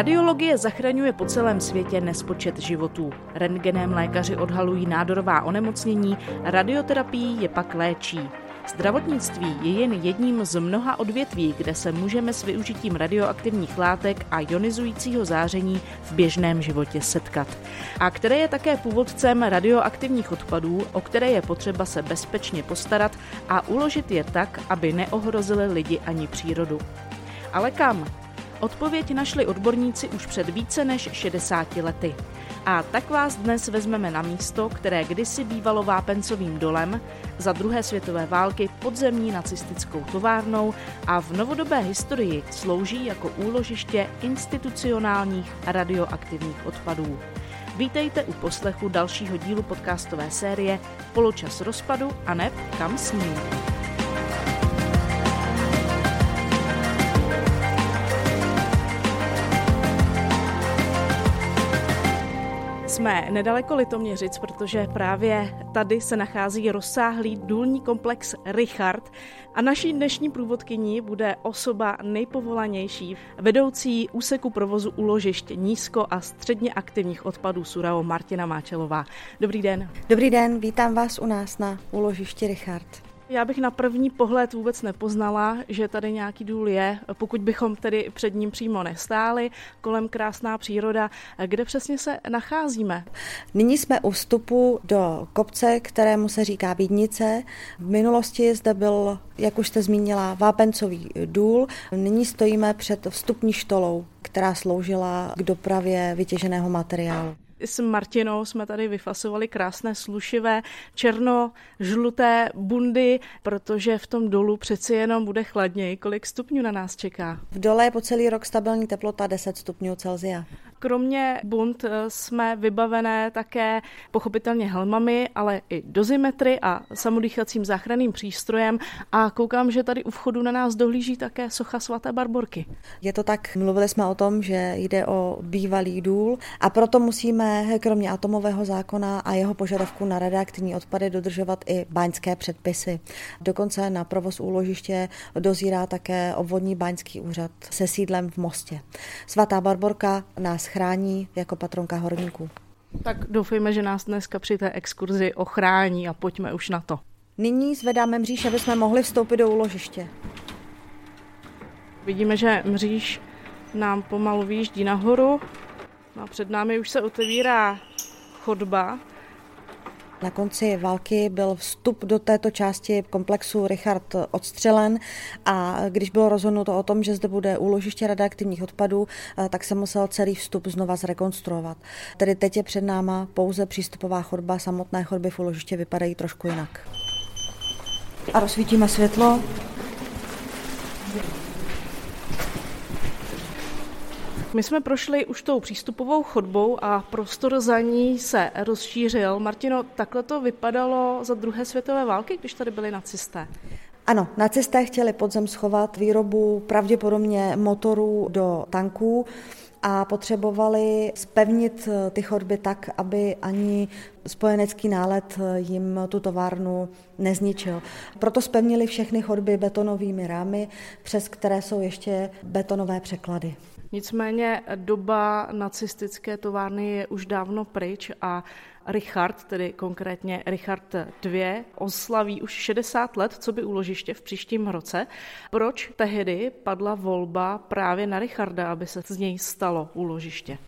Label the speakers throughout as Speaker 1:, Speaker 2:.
Speaker 1: Radiologie zachraňuje po celém světě nespočet životů. Rentgenem lékaři odhalují nádorová onemocnění, radioterapií je pak léčí. Zdravotnictví je jen jedním z mnoha odvětví, kde se můžeme s využitím radioaktivních látek a ionizujícího záření v běžném životě setkat. A které je také původcem radioaktivních odpadů, o které je potřeba se bezpečně postarat a uložit je tak, aby neohrozily lidi ani přírodu. Ale kam? Odpověď našli odborníci už před více než 60 lety. A tak vás dnes vezmeme na místo, které kdysi bývalo vápencovým dolem, za druhé světové války podzemní nacistickou továrnou a v novodobé historii slouží jako úložiště institucionálních radioaktivních odpadů. Vítejte u poslechu dalšího dílu podcastové série Poločas rozpadu a ne kam s ním. Jsme nedaleko Litoměřic, protože právě tady se nachází rozsáhlý důlní komplex Richard a naší dnešní průvodkyní bude osoba nejpovolanější, vedoucí úseku provozu úložišť nízko a středně aktivních odpadů Surao Martina Máčelová. Dobrý den.
Speaker 2: Dobrý den, vítám vás u nás na úložišti Richard.
Speaker 1: Já bych na první pohled vůbec nepoznala, že tady nějaký důl je, pokud bychom tedy před ním přímo nestáli, kolem krásná příroda. Kde přesně se nacházíme?
Speaker 2: Nyní jsme u vstupu do kopce, kterému se říká Vídnice. V minulosti zde byl, jak už jste zmínila, vápencový důl. Nyní stojíme před vstupní štolou, která sloužila k dopravě vytěženého materiálu
Speaker 1: s Martinou jsme tady vyfasovali krásné slušivé černo-žluté bundy, protože v tom dolu přeci jenom bude chladněji. Kolik stupňů na nás čeká?
Speaker 2: V dole je po celý rok stabilní teplota 10 stupňů Celzia.
Speaker 1: Kromě bund eh, jsme vybavené také pochopitelně helmami, ale i dozimetry a samodýchacím záchranným přístrojem a koukám, že tady u vchodu na nás dohlíží také socha svaté Barborky.
Speaker 2: Je to tak, mluvili jsme o tom, že jde o bývalý důl a proto musíme kromě atomového zákona a jeho požadavku na radioaktivní odpady dodržovat i báňské předpisy. Dokonce na provoz úložiště dozírá také obvodní báňský úřad se sídlem v Mostě. Svatá Barborka nás chrání jako patronka horníků.
Speaker 1: Tak doufejme, že nás dneska při té exkurzi ochrání a pojďme už na to.
Speaker 2: Nyní zvedáme mříž, aby jsme mohli vstoupit do úložiště.
Speaker 1: Vidíme, že mříž nám pomalu výjíždí nahoru a před námi už se otevírá chodba,
Speaker 2: na konci války byl vstup do této části komplexu Richard odstřelen a když bylo rozhodnuto o tom, že zde bude úložiště radioaktivních odpadů, eh, tak se musel celý vstup znova zrekonstruovat. Tedy teď je před náma pouze přístupová chodba, samotné chodby v úložiště vypadají trošku jinak. A rozsvítíme světlo.
Speaker 1: My jsme prošli už tou přístupovou chodbou a prostor za ní se rozšířil. Martino, takhle to vypadalo za druhé světové války, když tady byli nacisté.
Speaker 2: Ano, nacisté chtěli podzem schovat výrobu pravděpodobně motorů do tanků a potřebovali spevnit ty chodby tak, aby ani spojenecký nálet jim tu továrnu nezničil. Proto spevnili všechny chodby betonovými rámy, přes které jsou ještě betonové překlady.
Speaker 1: Nicméně doba nacistické továrny je už dávno pryč a Richard, tedy konkrétně Richard II, oslaví už 60 let, co by úložiště v příštím roce. Proč tehdy padla volba právě na Richarda, aby se z něj stalo úložiště?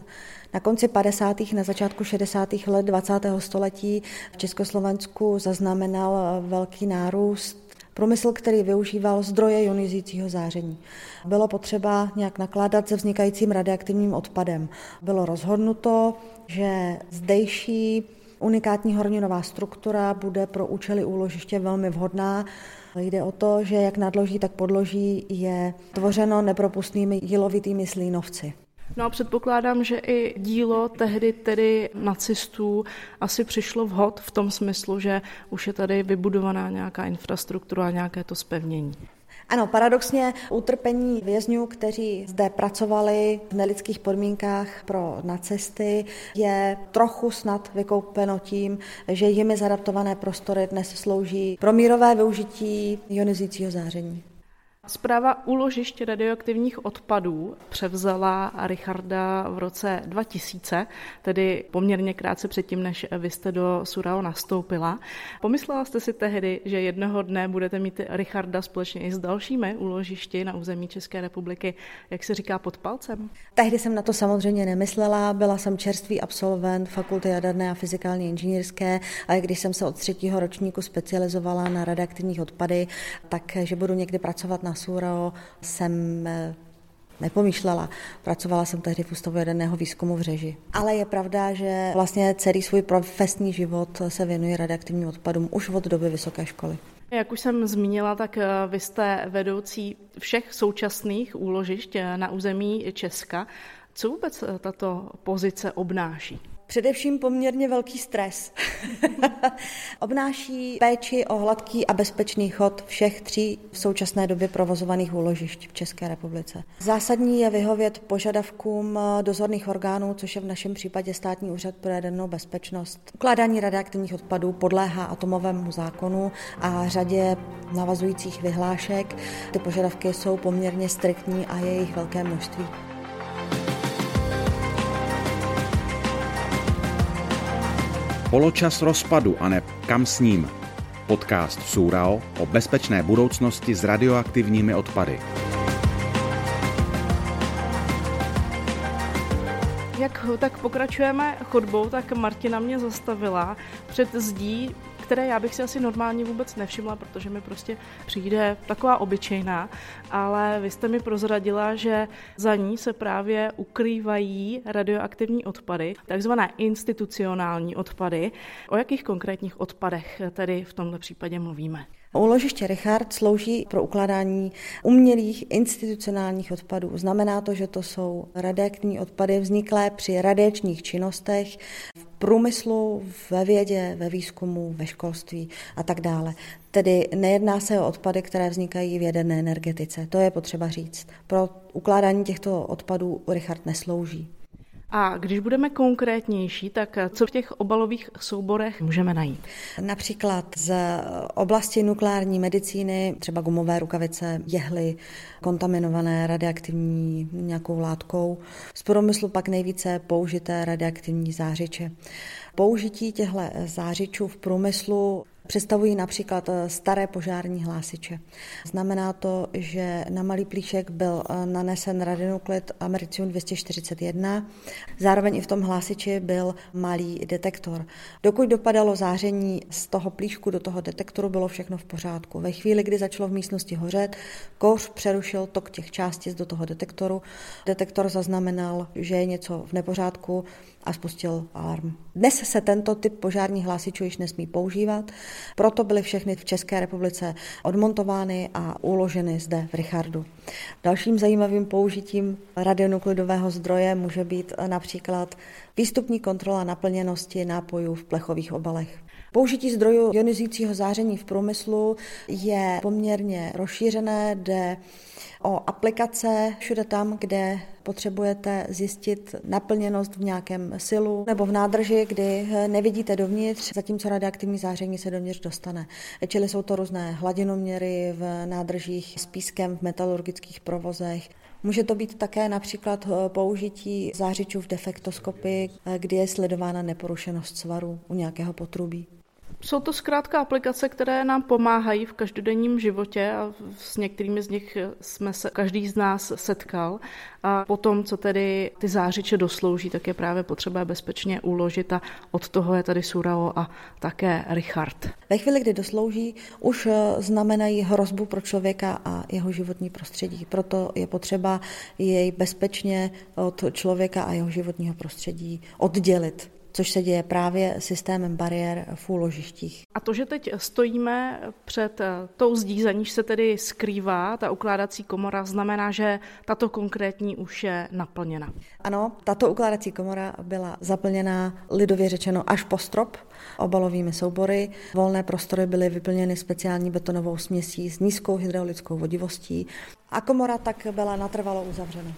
Speaker 2: Na konci 50. na začátku 60. let 20. století v Československu zaznamenal velký nárůst průmysl, který využíval zdroje ionizujícího záření. Bylo potřeba nějak nakládat se vznikajícím radioaktivním odpadem. Bylo rozhodnuto, že zdejší unikátní horninová struktura bude pro účely úložiště velmi vhodná. Jde o to, že jak nadloží, tak podloží je tvořeno nepropustnými jílovitými slínovci.
Speaker 1: No a předpokládám, že i dílo tehdy tedy nacistů asi přišlo vhod v tom smyslu, že už je tady vybudovaná nějaká infrastruktura nějaké to spevnění.
Speaker 2: Ano, paradoxně utrpení vězňů, kteří zde pracovali v nelidských podmínkách pro nacisty, je trochu snad vykoupeno tím, že jimi zadaptované prostory dnes slouží pro mírové využití ionizujícího záření.
Speaker 1: Zpráva úložišť radioaktivních odpadů převzala Richarda v roce 2000, tedy poměrně krátce předtím, než vy jste do Surao nastoupila. Pomyslela jste si tehdy, že jednoho dne budete mít Richarda společně i s dalšími úložišti na území České republiky, jak se říká, pod palcem?
Speaker 2: Tehdy jsem na to samozřejmě nemyslela. Byla jsem čerstvý absolvent Fakulty jaderné a fyzikální inženýrské a když jsem se od třetího ročníku specializovala na radioaktivních odpady, tak že budu někdy pracovat na Surao, jsem eh, nepomýšlela. Pracovala jsem tehdy v Ústavu jaderného výzkumu v Řeži. Ale je pravda, že vlastně celý svůj profesní život se věnuje radioaktivním odpadům už od doby vysoké školy.
Speaker 1: Jak už jsem zmínila, tak eh, vy jste vedoucí všech současných úložišť eh, na území Česka. Co vůbec tato pozice obnáší?
Speaker 2: Především poměrně velký stres. Obnáší péči o hladký a bezpečný chod všech tří v současné době provozovaných úložišť v České republice. Zásadní je vyhovět požadavkům dozorných orgánů, což je v našem případě Státní úřad pro jadernou bezpečnost. Ukládání radioaktivních odpadů podléhá atomovému zákonu a řadě navazujících vyhlášek. Ty požadavky jsou poměrně striktní a je jich velké množství.
Speaker 3: Poločas rozpadu a ne kam s ním. Podcast Surao o bezpečné budoucnosti s radioaktivními odpady.
Speaker 1: Jak tak pokračujeme chodbou, tak Martina mě zastavila před zdí které já bych si asi normálně vůbec nevšimla, protože mi prostě přijde taková obyčejná, ale vy jste mi prozradila, že za ní se právě ukrývají radioaktivní odpady, takzvané institucionální odpady. O jakých konkrétních odpadech tedy v tomto případě mluvíme?
Speaker 2: Úložiště Richard slouží pro ukládání umělých institucionálních odpadů. Znamená to, že to jsou radioaktivní odpady vzniklé při radiačních činnostech v průmyslu, ve vědě, ve výzkumu, ve školství a tak dále. Tedy nejedná se o odpady, které vznikají v jaderné energetice. To je potřeba říct. Pro ukládání těchto odpadů Richard neslouží.
Speaker 1: A když budeme konkrétnější, tak co v těch obalových souborech můžeme najít?
Speaker 2: Například z oblasti nukleární medicíny, třeba gumové rukavice, jehly, kontaminované radioaktivní nějakou látkou. Z průmyslu pak nejvíce použité radioaktivní zářiče. Použití těchto zářičů v průmyslu Představují například eh, staré požární hlásiče. Znamená to, že na malý plíšek byl eh, nanesen radionuklid americium 241, zároveň i v tom hlásiči byl malý detektor. Dokud dopadalo záření z toho plíšku do toho detektoru, bylo všechno v pořádku. Ve chvíli, kdy začalo v místnosti hořet, kouř přerušil tok těch částic do toho detektoru. Detektor zaznamenal, že je něco v nepořádku, a spustil alarm. Dnes se tento typ požárních hlásičů již nesmí používat, proto byly všechny v České republice odmontovány a uloženy zde v Richardu. Dalším zajímavým použitím radionuklidového zdroje může být například výstupní kontrola naplněnosti nápojů v plechových obalech. Použití zdrojů ionizujícího záření v průmyslu je poměrně rozšířené, jde o aplikace všude tam, kde potřebujete zjistit naplněnost v nějakém silu nebo v nádrži, kdy nevidíte dovnitř, zatímco radioaktivní záření se dovnitř dostane. Čili jsou to různé hladinoměry v nádržích s pískem v metalurgických provozech. Může to být také například použití zářičů v defektoskopii, kdy je sledována neporušenost svaru u nějakého potrubí.
Speaker 1: Jsou to zkrátka aplikace, které nám pomáhají v každodenním životě a s některými z nich jsme se každý z nás setkal. A potom, co tedy ty zářiče doslouží, tak je právě potřeba bezpečně uložit a od toho je tady Surao a také Richard.
Speaker 2: Ve chvíli, kdy doslouží, už eh, znamenají hrozbu pro člověka a jeho životní prostředí. Proto je potřeba jej bezpečně od člověka a jeho životního prostředí oddělit což se děje právě systémem bariér v úložištích.
Speaker 1: A to, že teď stojíme před eh, tou zdí, za níž se tedy skrývá ta ukládací komora, znamená, že tato konkrétní už je naplněna.
Speaker 2: Ano, tato ukládací komora byla zaplněná lidově řečeno až po strop obalovými soubory. Volné prostory byly vyplněny speciální betonovou směsí s nízkou hydraulickou vodivostí a komora tak byla natrvalo uzavřena.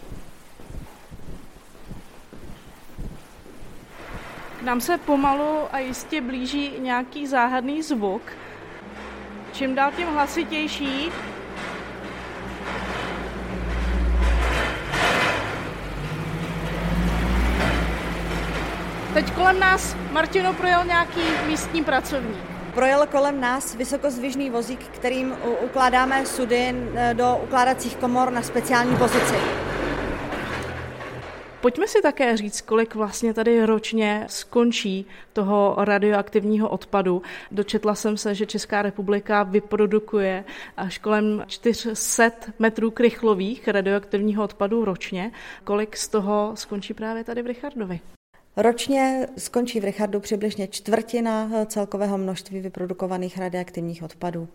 Speaker 1: Nám se pomalu a jistě blíží nějaký záhadný zvuk. Čím dál tím hlasitější. Teď kolem nás, Martino, projel nějaký místní pracovník
Speaker 2: projel kolem nás vysokozvižný vozík, kterým ukládáme sudy do ukládacích komor na speciální pozici.
Speaker 1: Pojďme si také říct, kolik vlastně tady ročně skončí toho radioaktivního odpadu. Dočetla jsem se, že Česká republika vyprodukuje až kolem 400 metrů krychlových radioaktivního odpadu ročně. Kolik z toho skončí právě tady v Richardovi?
Speaker 2: Ročně skončí v Richardu přibližně čtvrtina celkového množství vyprodukovaných radioaktivních odpadů.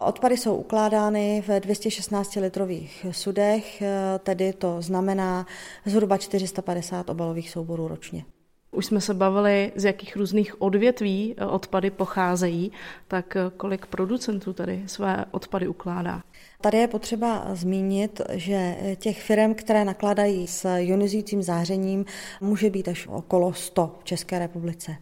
Speaker 2: Odpady jsou ukládány v 216 litrových sudech, tedy to znamená zhruba 450 obalových souborů ročně.
Speaker 1: Už jsme se bavili, z jakých různých odvětví odpady pocházejí, tak kolik producentů tady své odpady ukládá?
Speaker 2: Tady je potřeba zmínit, že těch firm, které nakládají s ionizujícím zářením, může být až okolo 100 v České republice.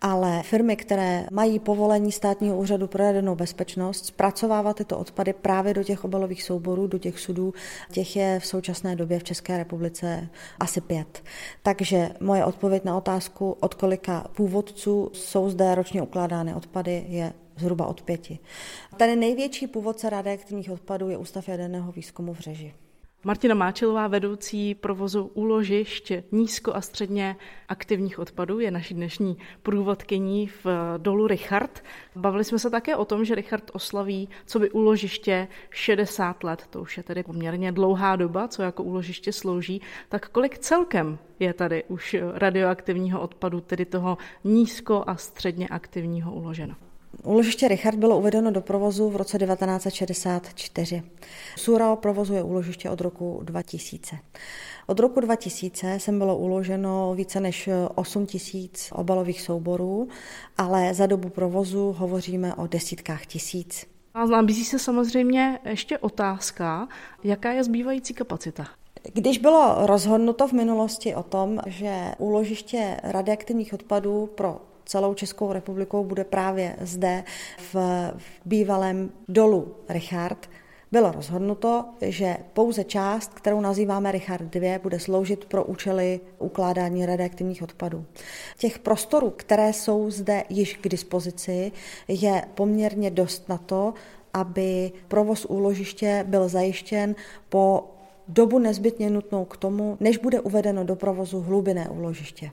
Speaker 2: Ale firmy, které mají povolení státního úřadu pro jadernou bezpečnost, zpracovávat tyto odpady právě do těch obalových souborů, do těch sudů, těch je v současné době v České republice asi pět. Takže moje odpověď na otázku, od kolika původců jsou zde ročně ukládány odpady, je zhruba od pěti. Ten největší původce radioaktivních odpadů je Ústav jaderného výzkumu v Řeži.
Speaker 1: Martina Máčelová, vedoucí provozu úložišť nízko a středně aktivních odpadů, je naší dnešní průvodkyní v dolu Richard. Bavili jsme se také o tom, že Richard oslaví, co by úložiště 60 let, to už je tedy poměrně dlouhá doba, co jako úložiště slouží, tak kolik celkem je tady už radioaktivního odpadu, tedy toho nízko a středně aktivního uloženo?
Speaker 2: Úložiště Richard bylo uvedeno do provozu v roce 1964. Sura provozuje úložiště od roku 2000. Od roku 2000 sem bylo uloženo více než 8 tisíc obalových souborů, ale za dobu provozu hovoříme o desítkách tisíc.
Speaker 1: A nabízí se samozřejmě ještě otázka, jaká je zbývající kapacita?
Speaker 2: Když bylo rozhodnuto v minulosti o tom, že úložiště radioaktivních odpadů pro celou Českou republikou bude právě zde v, bývalém dolu Richard, bylo rozhodnuto, že pouze část, kterou nazýváme Richard 2, bude sloužit pro účely ukládání radioaktivních odpadů. Těch prostorů, které jsou zde již k dispozici, je poměrně dost na to, aby provoz úložiště byl zajištěn po dobu nezbytně nutnou k tomu, než bude uvedeno do provozu hlubinné úložiště.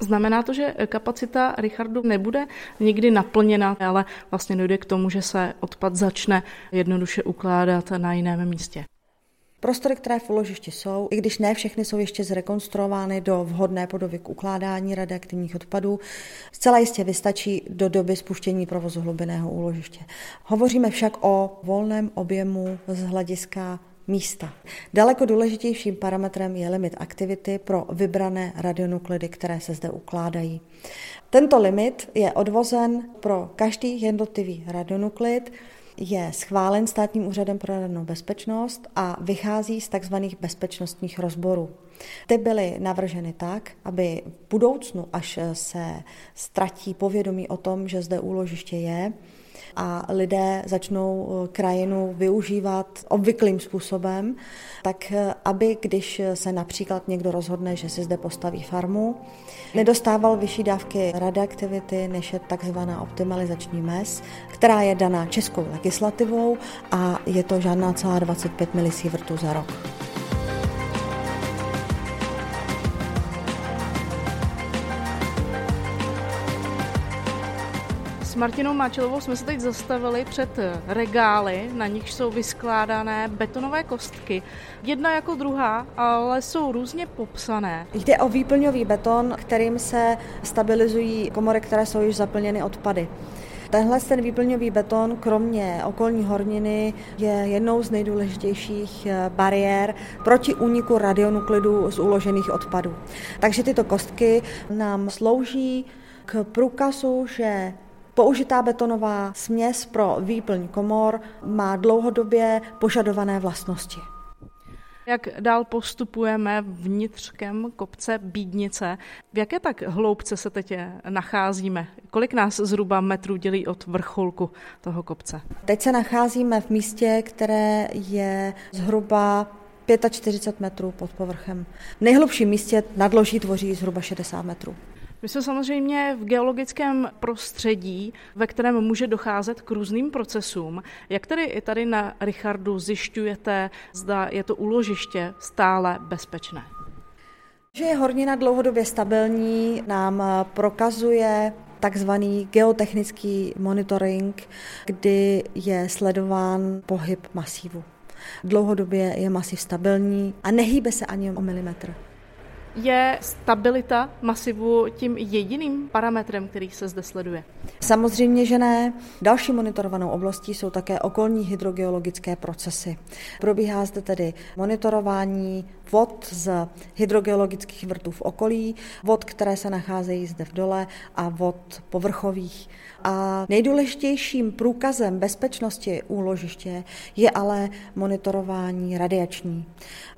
Speaker 1: Znamená to, že kapacita Richardu nebude nikdy naplněna, ale vlastně dojde k tomu, že se odpad začne jednoduše ukládat na jiném místě.
Speaker 2: Prostory, které v úložišti jsou, i když ne všechny jsou ještě zrekonstruovány do vhodné podoby k ukládání radioaktivních odpadů, zcela jistě vystačí do doby spuštění provozu hlubinného úložiště. Hovoříme však o volném objemu z hlediska místa. Daleko důležitějším parametrem je limit aktivity pro vybrané radionuklidy, které se zde ukládají. Tento limit je odvozen pro každý jednotlivý radionuklid, je schválen státním úřadem pro jadernou bezpečnost a vychází z tzv. bezpečnostních rozborů. Ty byly navrženy tak, aby v budoucnu, až se ztratí povědomí o tom, že zde úložiště je, a lidé začnou eh, krajinu využívat obvyklým způsobem, tak eh, aby když se například někdo rozhodne, že si zde postaví farmu, nedostával vyšší dávky radioaktivity, než je takzvaná optimalizační mez, která je daná českou legislativou a je to žádná celá 25 milisievertů za rok.
Speaker 1: Martinou Máčelovou jsme se teď zastavili před regály, na nich jsou vyskládané betonové kostky. Jedna jako druhá, ale jsou různě popsané.
Speaker 2: Jde o výplňový beton, kterým se stabilizují komory, které jsou již zaplněny odpady. Tenhle ten výplňový beton, kromě okolní horniny, je jednou z nejdůležitějších eh, bariér proti úniku radionuklidů z uložených odpadů. Takže tyto kostky nám slouží k průkazu, že Použitá betonová směs pro výplň komor má dlouhodobě požadované vlastnosti.
Speaker 1: Jak dál postupujeme vnitřkem kopce Bídnice? V jaké tak hloubce se teď nacházíme? Kolik nás zhruba metrů dělí od vrcholku toho kopce?
Speaker 2: Teď se nacházíme v místě, které je zhruba 45 metrů pod povrchem. V nejhlubším místě nadloží tvoří zhruba 60 metrů.
Speaker 1: My jsme samozřejmě v geologickém prostředí, ve kterém může docházet k různým procesům. Jak tedy i tady na Richardu zjišťujete, zda je to úložiště stále bezpečné?
Speaker 2: Že je hornina dlouhodobě stabilní, nám prokazuje takzvaný geotechnický monitoring, kdy je sledován pohyb masívu. Dlouhodobě je masiv stabilní a nehýbe se ani o milimetr.
Speaker 1: Je stabilita masivu tím jediným parametrem, který se zde sleduje?
Speaker 2: Samozřejmě, že ne. Další monitorovanou oblastí jsou také okolní hydrogeologické procesy. Probíhá zde tedy monitorování vod z hydrogeologických vrtů v okolí, vod, které se nacházejí zde v dole a vod povrchových. A nejdůležitějším průkazem bezpečnosti úložiště je ale monitorování radiační.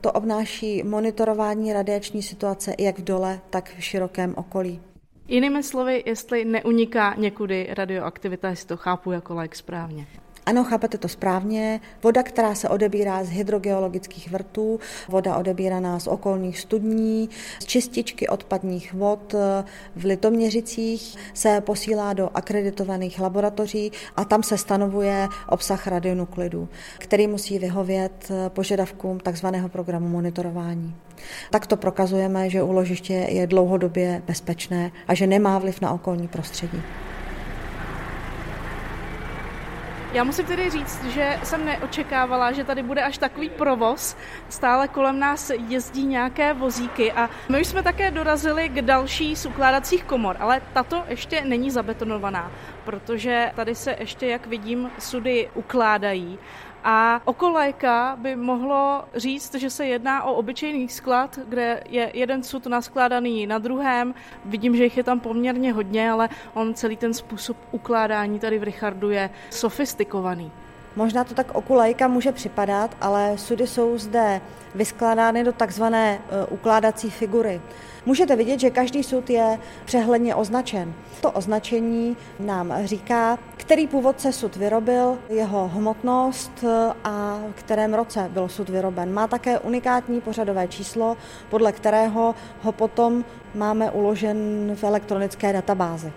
Speaker 2: To obnáší monitorování radiační situace jak v dole, tak v širokém okolí.
Speaker 1: Jinými slovy, jestli neuniká někudy radioaktivita, jestli to chápu jako like správně.
Speaker 2: Ano, chápete to správně. Voda, která se odebírá z hydrogeologických vrtů, voda odebíraná z okolních studní, z čističky odpadních vod v Litoměřicích se posílá do akreditovaných laboratoří a tam se stanovuje obsah radionuklidů, který musí vyhovět požadavkům takzvaného programu monitorování. Takto prokazujeme, že úložiště je dlouhodobě bezpečné a že nemá vliv na okolní prostředí.
Speaker 1: Já musím tedy říct, že jsem neočekávala, že tady bude až takový provoz. Stále kolem nás jezdí nějaké vozíky a my už jsme také dorazili k další z ukládacích komor, ale tato ještě není zabetonovaná, protože tady se ještě, jak vidím, sudy ukládají a okolajka by mohlo říct, že se jedná o obyčejný sklad, kde je jeden sud naskládaný na druhém. Vidím, že jich je tam poměrně hodně, ale on celý ten způsob ukládání tady v Richardu je sofistikovaný.
Speaker 2: Možná to tak okulajka může připadat, ale sudy jsou zde vyskládány do takzvané e, ukládací figury. Můžete vidět, že každý sud je přehledně označen. To označení nám říká, který původce sud vyrobil, jeho hmotnost a v kterém roce byl sud vyroben. Má také unikátní pořadové číslo, podle kterého ho potom máme uložen v elektronické databázi.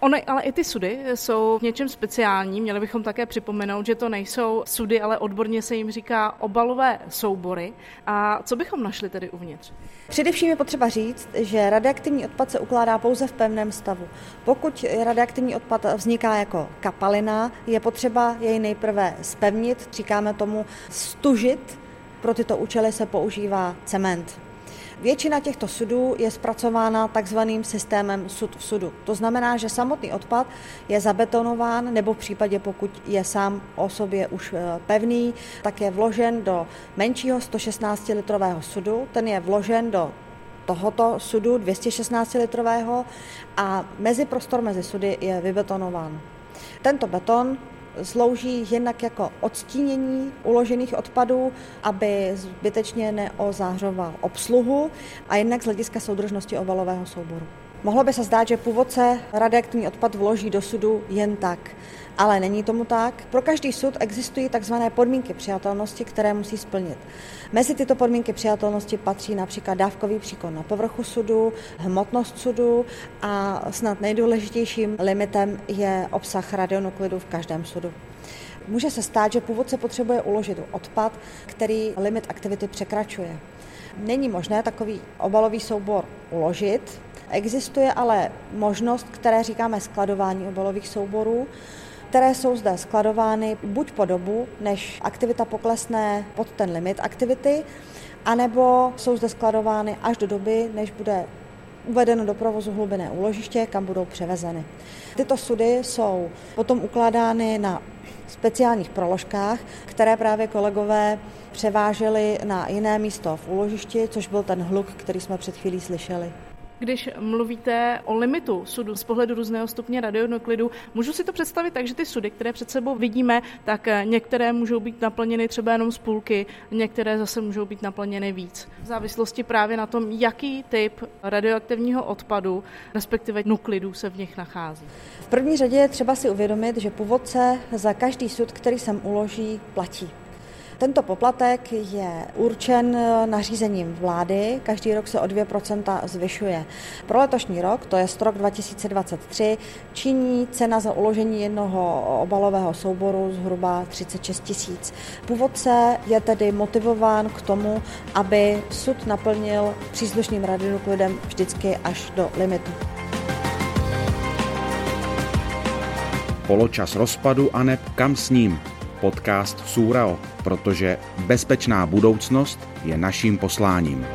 Speaker 1: Ony, ale i ty sudy jsou v něčem speciální. Měli bychom také připomenout, že to nejsou sudy, ale odborně se jim říká obalové soubory. A co bychom našli tedy uvnitř?
Speaker 2: Především je potřeba říct, že radioaktivní odpad se ukládá pouze v pevném stavu. Pokud radioaktivní odpad vzniká jako kapalina, je potřeba jej nejprve spevnit, říkáme tomu stužit. Pro tyto účely se používá cement. Většina těchto sudů je zpracována takzvaným systémem sud v sudu. To znamená, že samotný odpad je zabetonován, nebo v případě, pokud je sám o sobě už eh, pevný, tak je vložen do menšího 116 litrového sudu. Ten je vložen do tohoto sudu 216 litrového a mezi prostor mezi sudy je vybetonován. Tento beton slouží jednak jako odstínění uložených odpadů, aby zbytečně neozářoval obsluhu a jednak z hlediska soudržnosti obalového souboru. Mohlo by se zdát, že původce radioaktivní odpad vloží do sudu jen tak, ale není tomu tak. Pro každý sud existují tzv. podmínky přijatelnosti, které musí splnit. Mezi tyto podmínky přijatelnosti patří například dávkový příkon na povrchu sudu, hmotnost sudu a snad nejdůležitějším limitem je obsah radionuklidu v každém sudu. Může se stát, že původce potřebuje uložit odpad, který limit aktivity překračuje. Není možné takový obalový soubor uložit, Existuje ale možnost, které říkáme skladování obalových souborů, které jsou zde skladovány buď po dobu, než aktivita poklesne pod ten limit aktivity, anebo jsou zde skladovány až do doby, než bude uvedeno do provozu hlubinné úložiště, kam budou převezeny. Tyto sudy jsou potom ukládány na speciálních proložkách, které právě kolegové převáželi na jiné místo v úložišti, což byl ten hluk, který jsme před chvílí slyšeli.
Speaker 1: Když mluvíte o limitu sudu z pohledu různého stupně radionuklidu, můžu si to představit tak, že ty sudy, které před sebou vidíme, tak některé můžou být naplněny třeba jenom z půlky, některé zase můžou být naplněny víc. V závislosti právě na tom, jaký typ radioaktivního odpadu, respektive nuklidů se v nich nachází.
Speaker 2: V první řadě je třeba si uvědomit, že původce za každý sud, který sem uloží, platí. Tento poplatek je určen nařízením vlády, každý rok se o 2% zvyšuje. Pro letošní rok, to je rok 2023, činí cena za uložení jednoho obalového souboru zhruba 36 tisíc. Původce je tedy motivován k tomu, aby sud naplnil příslušným radionuklidem vždycky až do limitu.
Speaker 3: Poločas rozpadu a neb kam s ním? Podcast Súrao, protože bezpečná budoucnost je naším posláním.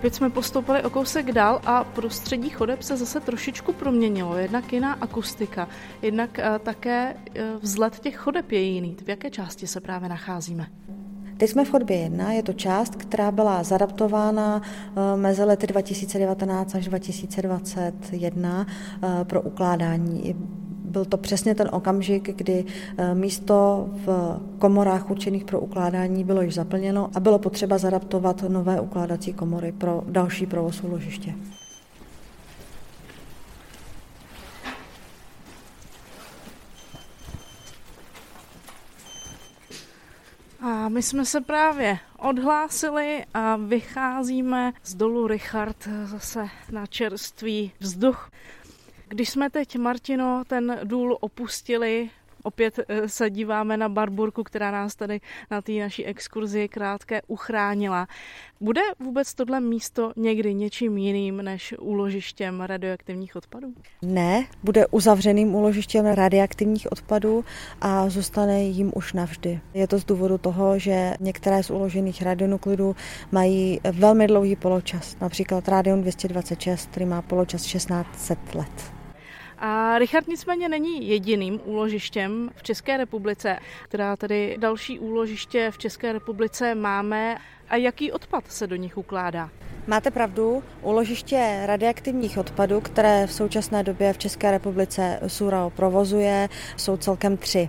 Speaker 1: Opět jsme postoupili o kousek dál a prostředí chodeb se zase trošičku proměnilo. Jednak jiná akustika, jednak eh, také eh, vzhled těch chodeb je jiný. V jaké části se právě nacházíme?
Speaker 2: Teď jsme v chodbě 1, je to část, která byla zadaptována eh, mezi lety 2019 až 2021 eh, pro ukládání. Byl to přesně ten okamžik, kdy eh, místo v komorách určených pro ukládání bylo již zaplněno a bylo potřeba zadaptovat nové ukládací komory pro další provoz úložiště.
Speaker 1: A my jsme se právě odhlásili a vycházíme z dolu Richard zase na čerstvý vzduch. Když jsme teď, Martino, ten důl opustili, Opět eh, se díváme na Barburku, která nás tady na té naší exkurzi krátké uchránila. Bude vůbec tohle místo někdy něčím jiným než úložištěm radioaktivních odpadů?
Speaker 2: Ne, bude uzavřeným úložištěm radioaktivních odpadů a zůstane jim už navždy. Je to z důvodu toho, že některé z uložených radionuklidů mají velmi dlouhý poločas, například radion 226, který má poločas 1600 let.
Speaker 1: A Richard nicméně není jediným úložištěm v České republice, která tedy další úložiště v České republice máme a jaký odpad se do nich ukládá.
Speaker 2: Máte pravdu, úložiště radioaktivních odpadů, které v současné době v České republice SURAO provozuje, jsou celkem tři.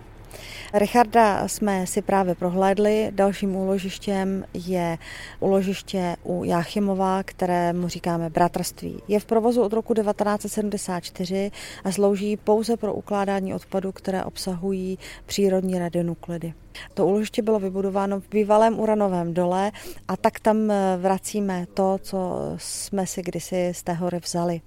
Speaker 2: Richarda jsme si právě prohlédli. Dalším úložištěm je úložiště u Jáchymova, kterému říkáme bratrství. Je v provozu od roku 1974 a slouží pouze pro ukládání odpadů, které obsahují přírodní radionuklidy. To úložiště bylo vybudováno v bývalém uranovém dole a tak tam vracíme to, co jsme si kdysi z té hory vzali.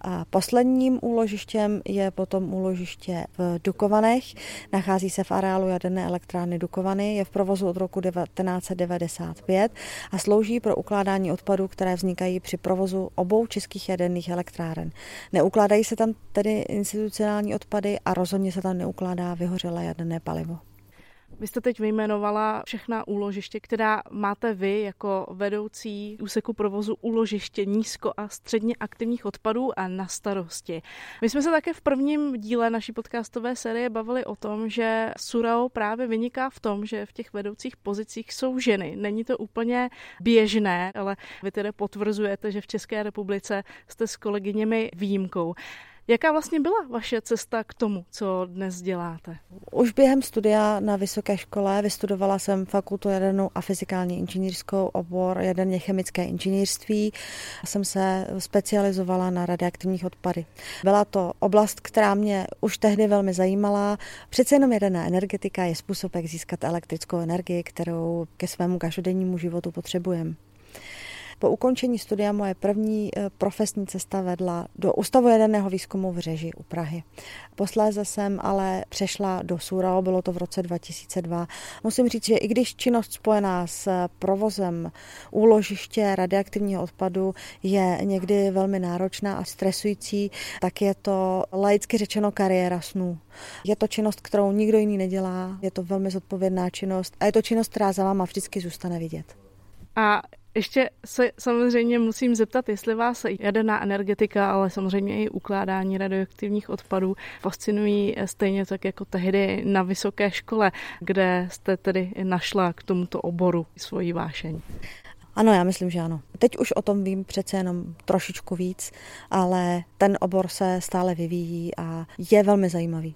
Speaker 2: A posledním úložištěm je potom úložiště v Dukovanech. Nachází se v areálu jaderné elektrárny Dukovany, je v provozu od roku 1995 a slouží pro ukládání odpadů, které vznikají při provozu obou českých jaderných elektráren. Neukládají se tam tedy institucionální odpady a rozhodně se tam neukládá vyhořelé jaderné palivo.
Speaker 1: Vy jste teď vyjmenovala všechna úložiště, která máte vy jako vedoucí úseku provozu úložiště nízko a středně aktivních odpadů a na starosti. My jsme se také v prvním díle naší podcastové série bavili o tom, že Surao právě vyniká v tom, že v těch vedoucích pozicích jsou ženy. Není to úplně běžné, ale vy tedy potvrzujete, že v České republice jste s kolegyněmi výjimkou. Jaká vlastně byla vaše cesta k tomu, co dnes děláte?
Speaker 2: Už během studia na vysoké škole vystudovala jsem fakultu jadernou a fyzikální inženýrskou obor jaderně chemické inženýrství. Jsem se specializovala na radioaktivních odpady. Byla to oblast, která mě už tehdy velmi zajímala. Přece jenom jaderná energetika je způsob, jak získat elektrickou energii, kterou ke svému každodennímu životu potřebujeme. Po ukončení studia moje první eh, profesní cesta vedla do Ústavu jaderného výzkumu v Řeži u Prahy. Posléze jsem ale přešla do Surao, bylo to v roce 2002. Musím říct, že i když činnost spojená s provozem úložiště radioaktivního odpadu je někdy velmi náročná a stresující, tak je to laicky řečeno kariéra snů. Je to činnost, kterou nikdo jiný nedělá, je to velmi zodpovědná činnost a je to činnost, která za váma vždycky zůstane vidět.
Speaker 1: A ještě se samozřejmě musím zeptat, jestli vás jaderná energetika, ale samozřejmě i ukládání radioaktivních odpadů fascinují stejně tak jako tehdy na vysoké škole, kde jste tedy našla k tomuto oboru svoji vášeň.
Speaker 2: Ano, já myslím, že ano. Teď už o tom vím přece jenom trošičku víc, ale ten obor se stále vyvíjí a je velmi zajímavý.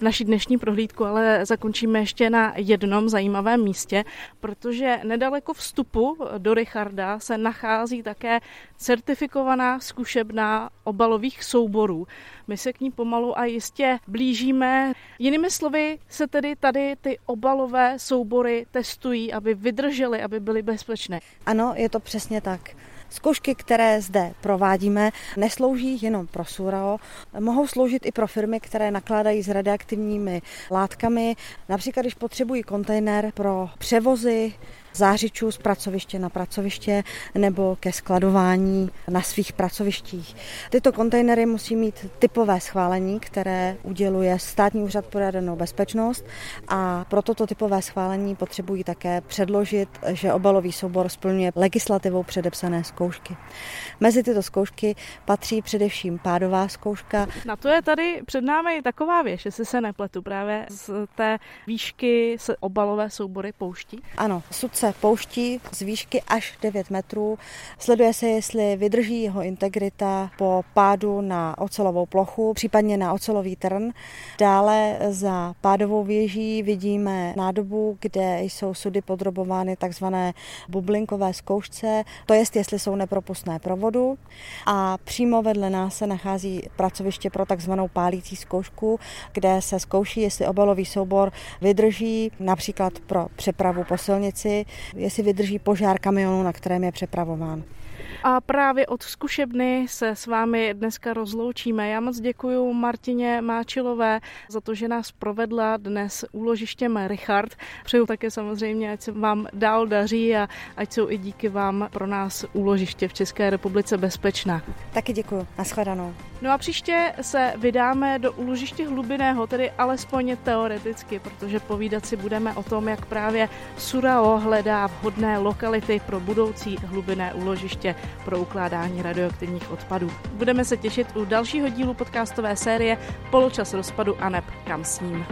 Speaker 1: Naši dnešní prohlídku, ale zakončíme ještě na jednom zajímavém místě, protože nedaleko vstupu do Richarda se nachází také certifikovaná zkušebná obalových souborů. My se k ní pomalu a jistě blížíme. Jinými slovy se tedy tady ty obalové soubory testují, aby vydržely, aby byly bezpečné.
Speaker 2: Ano, je to přesně tak. Zkoušky, které zde provádíme, neslouží jenom pro Surao, mohou sloužit i pro firmy, které nakládají s radioaktivními látkami. Například, když potřebují kontejner pro převozy zářičů z pracoviště na pracoviště nebo ke skladování na svých pracovištích. Tyto kontejnery musí mít typové schválení, které uděluje Státní úřad pro jadernou bezpečnost a pro toto typové schválení potřebují také předložit, že obalový soubor splňuje legislativou předepsané zkoušky. Mezi tyto zkoušky patří především pádová zkouška.
Speaker 1: Na to je tady před námi taková věž, jestli se nepletu, právě z té výšky se obalové soubory pouští.
Speaker 2: Ano, sudce se pouští z výšky až 9 metrů. Sleduje se, jestli vydrží jeho integrita po pádu na ocelovou plochu, případně na ocelový trn. Dále za pádovou věží vidíme nádobu, kde jsou sudy podrobovány takzvané bublinkové zkoušce, to je, jestli jsou nepropustné pro vodu. A přímo vedle nás se nachází pracoviště pro takzvanou pálící zkoušku, kde se zkouší, jestli obalový soubor vydrží například pro přepravu po silnici jestli vydrží požár kamionu, na kterém je přepravován.
Speaker 1: A právě od zkušebny se s vámi dneska rozloučíme. Já moc děkuji Martině Máčilové za to, že nás provedla dnes úložištěm Richard. Přeju také samozřejmě, ať se vám dál daří a ať jsou i díky vám pro nás úložiště v České republice bezpečná.
Speaker 2: Taky děkuji. Naschledanou.
Speaker 1: No a příště se vydáme do úložiště hlubiného, tedy alespoň teoreticky, protože povídat si budeme o tom, jak právě Surao hledá vhodné lokality pro budoucí hlubinné úložiště pro ukládání radioaktivních odpadů. Budeme se těšit u dalšího dílu podcastové série Poločas rozpadu a neb kam s ním.